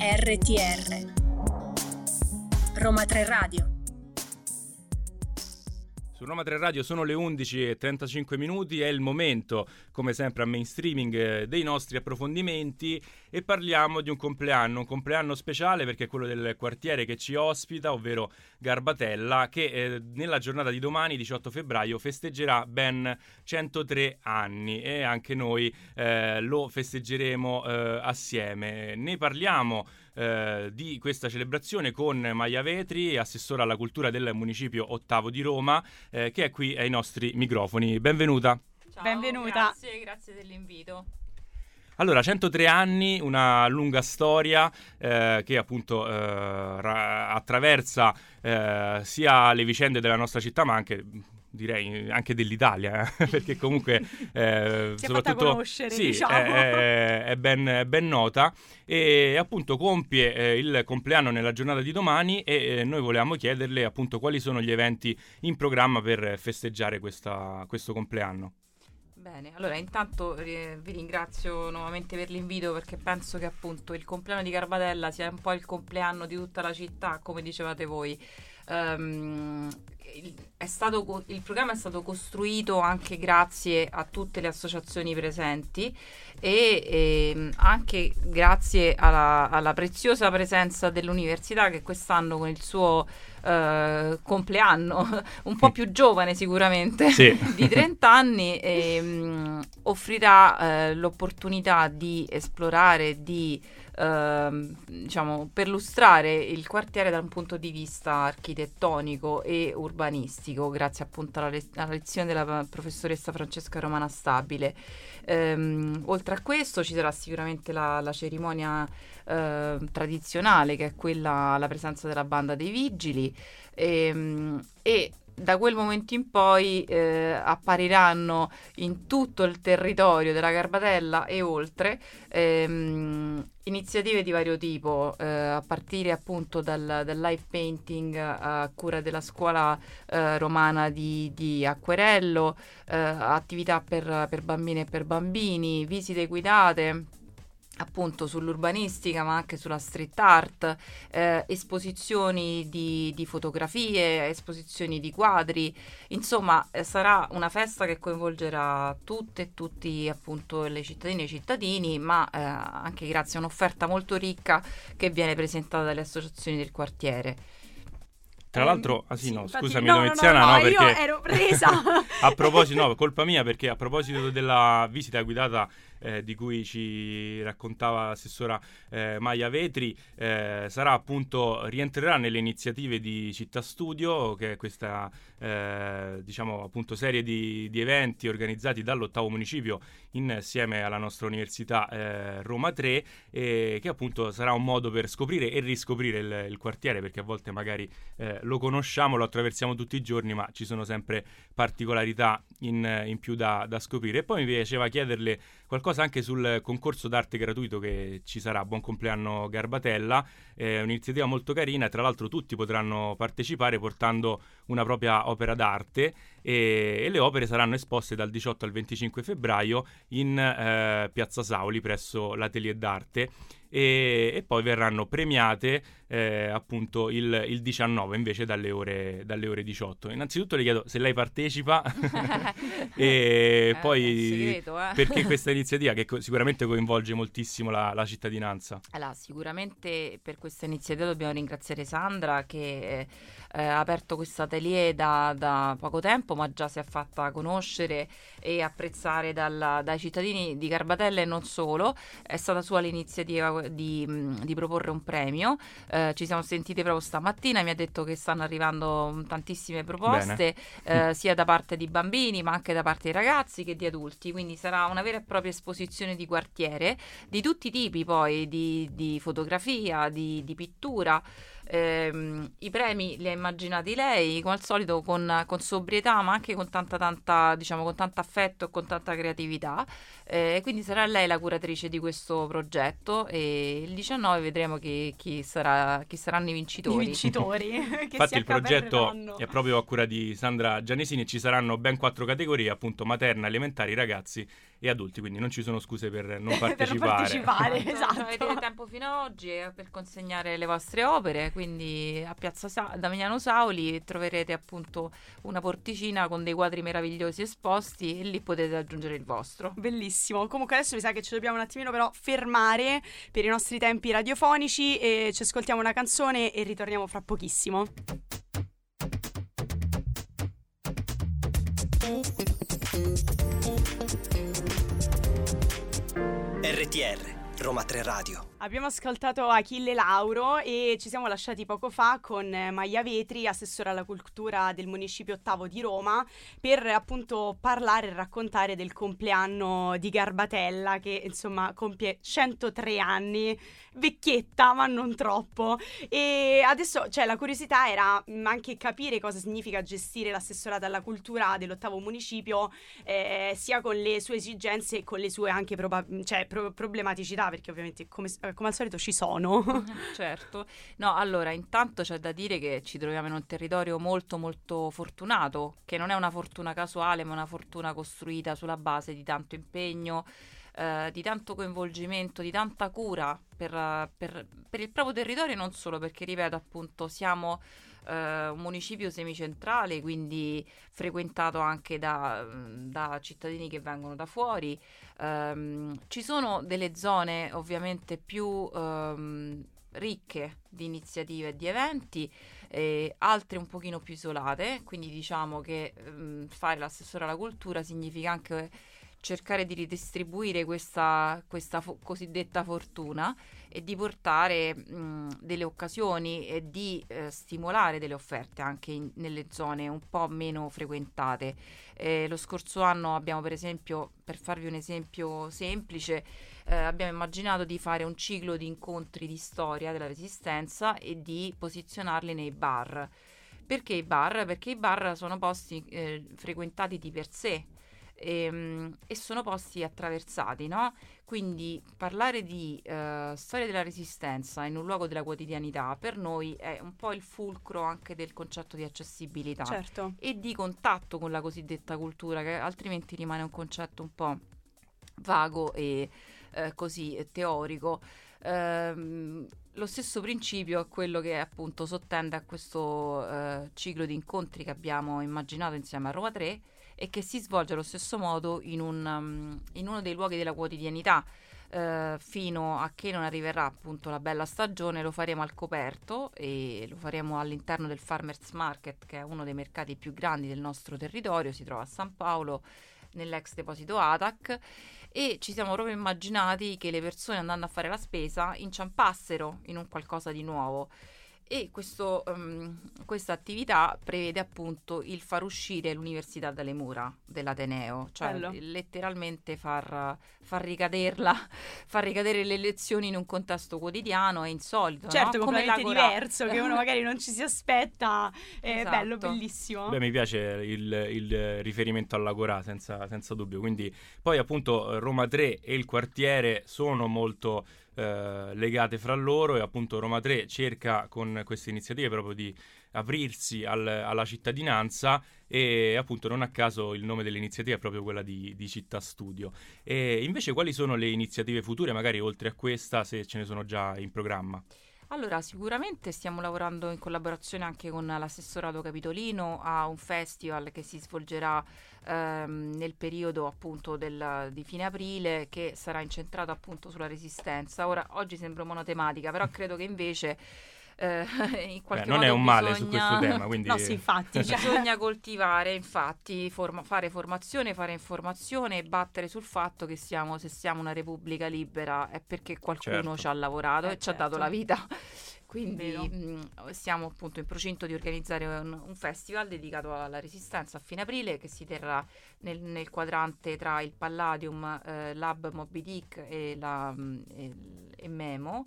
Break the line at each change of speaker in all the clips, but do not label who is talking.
RTR Roma 3 Radio
su Roma 3 Radio sono le 11 e 35 minuti, è il momento, come sempre a mainstreaming, eh, dei nostri approfondimenti e parliamo di un compleanno, un compleanno speciale perché è quello del quartiere che ci ospita, ovvero Garbatella, che eh, nella giornata di domani, 18 febbraio, festeggerà ben 103 anni e anche noi eh, lo festeggeremo eh, assieme. Ne parliamo eh, di questa celebrazione con Maia Vetri, assessora alla cultura del municipio ottavo di Roma, eh, che è qui ai nostri microfoni. Benvenuta.
Ciao, Benvenuta. Grazie, grazie dell'invito.
Allora, 103 anni, una lunga storia eh, che appunto eh, ra- attraversa eh, sia le vicende della nostra città, ma anche direi anche dell'Italia, eh? perché comunque
eh, soprattutto sì, diciamo.
è, è, è, ben, è, ben, nota e appunto compie eh, il compleanno nella giornata di domani e eh, noi volevamo chiederle appunto quali sono gli eventi in programma per festeggiare questa, questo compleanno.
Bene, allora intanto eh, vi ringrazio nuovamente per l'invito perché penso che appunto il compleanno di Garbatella sia un po' il compleanno di tutta la città, come dicevate voi. Um, il, stato, il, programma è stato costruito anche grazie a tutte le associazioni presenti e, e ehm, anche grazie alla, alla, preziosa presenza dell'università che quest'anno con il suo uh, compleanno, un po' più giovane sicuramente, sì. di 30 anni, ehm, offrirà uh, l'opportunità di esplorare, di Ehm, diciamo, perlustrare il quartiere da un punto di vista architettonico e urbanistico, grazie appunto alla, le- alla lezione della professoressa Francesca Romana Stabile. Ehm, oltre a questo ci sarà sicuramente la, la cerimonia eh, tradizionale, che è quella, la presenza della banda dei vigili. Ehm, e da quel momento in poi eh, appariranno in tutto il territorio della Garbatella e oltre ehm, iniziative di vario tipo, eh, a partire appunto dal, dal, live painting a cura della scuola eh, romana di, di Acquerello, eh, attività per, per bambine e per bambini, visite guidate appunto sull'urbanistica ma anche sulla street art, eh, esposizioni di, di, fotografie, esposizioni di quadri, insomma eh, sarà una festa che coinvolgerà tutte e tutti appunto le cittadine e i cittadini ma eh, anche grazie a un'offerta molto ricca che viene presentata dalle associazioni del quartiere.
Tra l'altro, ah sì, sì no, infatti, scusami no, Domiziana, no, no, no, perché...
io ero presa.
a proposito, no, colpa mia, perché a proposito della visita guidata eh, di cui ci raccontava l'assessora eh, Maia Vetri, eh, sarà appunto, rientrerà nelle iniziative di Città Studio, che è questa eh, diciamo appunto serie di, di, eventi organizzati dall'ottavo municipio insieme alla nostra università eh, Roma 3, e che appunto sarà un modo per scoprire e riscoprire il, il quartiere, perché a volte magari lo conosciamo, lo attraversiamo tutti i giorni, ma ci sono sempre particolarità in, in più da, da scoprire. E poi mi piaceva chiederle qualcosa anche sul concorso d'arte gratuito che ci sarà. Buon compleanno Garbatella, è un'iniziativa molto carina, tra l'altro tutti potranno partecipare portando una propria opera d'arte e, e le opere saranno esposte dal 18 al 25 febbraio in eh, Piazza Sauli presso l'Atelier d'Arte e, e poi verranno premiate eh, appunto il, il, 19 invece dalle ore, dalle ore, 18. Innanzitutto le chiedo se lei partecipa e eh, poi segreto, eh. perché questa iniziativa che co- sicuramente coinvolge moltissimo la, la, cittadinanza.
Allora, sicuramente per questa iniziativa dobbiamo ringraziare Sandra che eh, ha aperto questo atelier da, da, poco tempo ma già si è fatta conoscere e apprezzare dalla, dai cittadini di Garbatella e non solo. È stata sua l'iniziativa di, di proporre un premio. Eh, ci siamo sentite proprio stamattina, mi ha detto che stanno arrivando tantissime proposte, eh, sia da parte di bambini ma anche da parte di ragazzi che di adulti, quindi sarà una vera e propria esposizione di quartiere di tutti i tipi poi, di, di fotografia, di, di pittura. Ehm, I premi li ha immaginati lei, come al solito con, con sobrietà, ma anche con tanta, tanta, diciamo, con tanto affetto e con tanta creatività. Eh, quindi sarà lei la curatrice di questo progetto e il 19 vedremo chi, chi, sarà, chi saranno i vincitori.
I vincitori.
Infatti il progetto è proprio a cura di Sandra Giannesini e ci saranno ben quattro categorie, appunto materna, elementari, ragazzi e adulti, quindi non ci sono scuse per non partecipare. per non
partecipare, esatto.
Avete tempo fino ad oggi eh, per consegnare le vostre opere, quindi a Piazza Sa- Damiano Sauli troverete appunto una porticina con dei quadri meravigliosi esposti e lì potete aggiungere il vostro.
Bellissimo. Comunque adesso mi sa che ci dobbiamo un attimino però fermare per i nostri tempi radiofonici e ci ascoltiamo una canzone e ritorniamo fra pochissimo.
RTR Roma 3 Radio
Abbiamo ascoltato Achille Lauro e ci siamo lasciati poco fa con Maia Vetri, assessore alla cultura del Municipio Ottavo di Roma, per appunto parlare e raccontare del compleanno di Garbatella che insomma compie 103 anni, vecchietta ma non troppo. E adesso cioè, la curiosità era anche capire cosa significa gestire l'assessorato alla cultura dell'ottavo municipio, eh, sia con le sue esigenze che con le sue anche proba- cioè, pro- problematicità, perché ovviamente come come al solito ci sono.
certo. No, allora, intanto c'è da dire che ci troviamo in un territorio molto molto fortunato, che non è una fortuna casuale, ma una fortuna costruita sulla base di tanto impegno, eh, di tanto coinvolgimento, di tanta cura per, per, per il proprio territorio e non solo, perché ripeto, appunto, siamo eh, un municipio semicentrale, quindi frequentato anche da, da cittadini che vengono da fuori. Um, ci sono delle zone ovviamente più um, ricche di iniziative e di eventi, e altre un pochino più isolate, quindi diciamo che um, fare l'assessore alla cultura significa anche cercare di ridistribuire questa, questa fo- cosiddetta fortuna e di portare mh, delle occasioni e di eh, stimolare delle offerte anche in, nelle zone un po' meno frequentate. Eh, lo scorso anno abbiamo per esempio, per farvi un esempio semplice, eh, abbiamo immaginato di fare un ciclo di incontri di storia della resistenza e di posizionarli nei bar. Perché i bar? Perché i bar sono posti eh, frequentati di per sé e, ehm, e sono posti attraversati, no? Quindi parlare di uh, storia della resistenza in un luogo della quotidianità per noi è un po' il fulcro anche del concetto di accessibilità
certo.
e di contatto con la cosiddetta cultura, che altrimenti rimane un concetto un po' vago e uh, così teorico. Uh, lo stesso principio è quello che appunto sottende a questo eh, ciclo di incontri che abbiamo immaginato insieme a Roma 3 e che si svolge allo stesso modo in, un, um, in uno dei luoghi della quotidianità. Uh, fino a che non arriverà appunto la bella stagione. Lo faremo al coperto e lo faremo all'interno del Farmers Market che è uno dei mercati più grandi del nostro territorio, si trova a San Paolo nell'ex deposito ATAC. E ci siamo proprio immaginati che le persone andando a fare la spesa inciampassero in un qualcosa di nuovo e questo, um, questa attività prevede appunto il far uscire l'università dalle mura dell'Ateneo, cioè
Bello.
letteralmente far, far, ricaderla, far ricadere le lezioni in un contesto quotidiano e insolito.
Certo,
no?
completamente diverso, che uno magari non ci si aspetta. È esatto. bello, bellissimo.
Beh, mi piace il, il riferimento all'Agora, senza, senza dubbio. Quindi poi appunto Roma 3 e il quartiere sono molto eh, legate fra loro e appunto Roma 3 cerca con queste iniziative proprio di aprirsi al, alla cittadinanza e appunto non a caso il nome dell'iniziativa è proprio quella di, di, Città Studio. E invece quali sono le iniziative future, magari oltre a questa, se ce ne sono già in programma?
Allora, sicuramente stiamo lavorando in collaborazione anche con l'assessorato capitolino a un festival che si svolgerà ehm, nel periodo appunto del, di fine aprile che sarà incentrato appunto sulla resistenza. Ora, oggi sembra monotematica, però credo che invece eh, in qualche
Beh, non
è
un male
bisogna...
su questo tema, quindi...
no, sì, infatti.
Cioè, bisogna coltivare, infatti, forma- fare formazione, fare informazione e battere sul fatto che siamo, se siamo una repubblica libera è perché qualcuno
certo.
ci ha lavorato
eh,
e ci ha
certo.
dato la vita. Quindi mh, siamo appunto in procinto di organizzare un, un, festival dedicato alla resistenza a fine aprile che si terrà nel, nel quadrante tra il Palladium, eh, Lab Moby Dick e, la, e, e Memo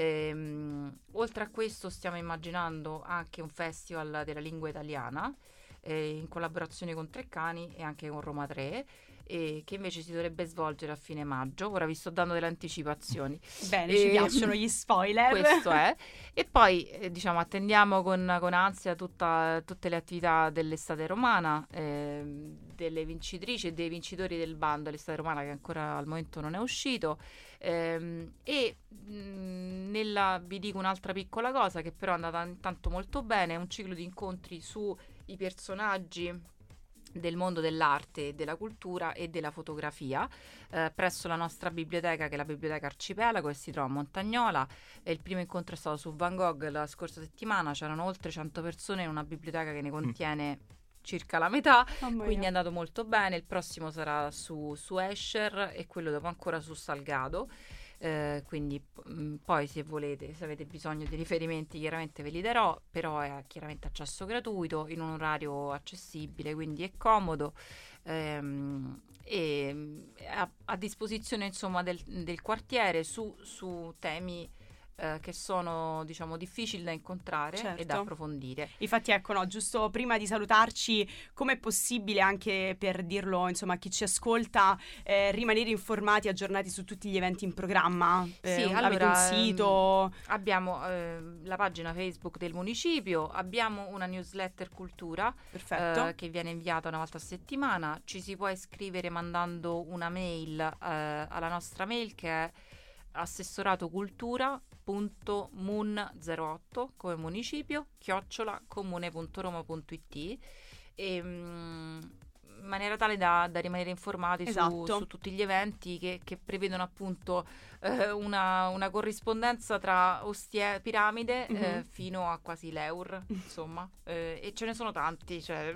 Ehm, oltre a questo stiamo immaginando anche un festival della lingua italiana eh, in collaborazione con Treccani e anche con Roma 3 e che invece si dovrebbe svolgere a fine maggio. Ora vi sto dando delle anticipazioni.
Bene, ci
E-
piacciono gli spoiler.
Questo è. E poi eh, diciamo attendiamo con, con ansia tutta- tutte le attività dell'estate romana, ehm, delle vincitrici e dei vincitori del bando dell'estate romana che ancora al momento non è uscito. Ehm, e mh, nella, vi dico un'altra piccola cosa che però è andata intanto molto bene, è un ciclo di incontri sui personaggi del mondo dell'arte, della cultura e della fotografia eh, presso la nostra biblioteca che è la biblioteca Arcipelago che si trova a Montagnola. E il primo incontro è stato su Van Gogh la scorsa settimana. C'erano oltre 100 persone in una biblioteca che ne contiene circa la metà
Mamma
quindi è andato molto bene. Il prossimo sarà su, su Escher e quello dopo ancora su Salgado eh, quindi mh, poi se volete, se avete bisogno di riferimenti chiaramente ve li darò, però è chiaramente accesso gratuito in un orario accessibile, quindi è comodo. Ehm, e è a, a disposizione insomma del, del quartiere su, su temi eh, che sono diciamo difficili da incontrare e
Certo.
da approfondire.
Infatti, ecco, no, giusto prima di salutarci, com'è possibile anche per dirlo, insomma, a chi ci ascolta, eh, rimanere informati, aggiornati su tutti gli eventi in programma? Eh,
Sì,
un- avete
allora,
un sito?
Abbiamo ehm, la pagina Facebook del municipio, abbiamo una newsletter cultura eh, che viene inviata una volta a settimana. Ci si può iscrivere mandando una mail eh, alla nostra mail che è assessoratocultura.mun08 come municipio chiocciola comune.roma.it e, mm, in maniera tale da, da rimanere informati su-
Esatto.
su, tutti gli eventi che, che prevedono appunto eh, una, una corrispondenza tra ostie, piramide eh,
Mhm.
fino a quasi l'eur insomma Eh, e ce ne sono tanti cioè,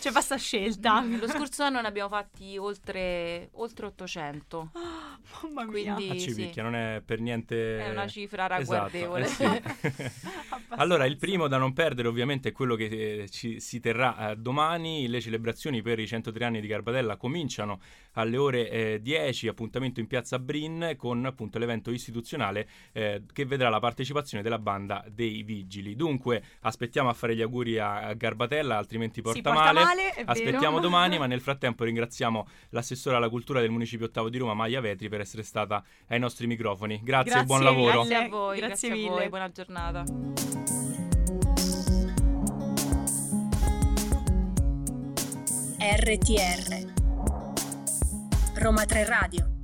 C'è vasta scelta.
lo scorso anno ne abbiamo fatti oltre, oltre 800
Ah, Mamma mia.
Quindi-
A
sì.
Civicchia, non è per niente...
è una cifra
Esatto,
ragguardevole
eh sì. allora, il primo da non perdere ovviamente è quello che eh, ci, si terrà eh, domani. Le celebrazioni per i 103 anni di Garbatella cominciano alle ore eh, 10, appuntamento in piazza Brin con appunto l'evento istituzionale eh, che vedrà la partecipazione della banda dei Vigili. Dunque, aspettiamo a fare gli auguri a, a Garbatella, altrimenti porta,
porta
male.
male,
Aspettiamo
vero.
domani, ma nel frattempo ringraziamo l'assessore alla cultura del municipio ottavo di Roma, Maia Vetri, per essere stata ai nostri microfoni. Grazie, e
Grazie
buon lavoro.
grazie a voi
Grazie
grazie, a
mille.
voi buona giornata
RTR Roma 3 Radio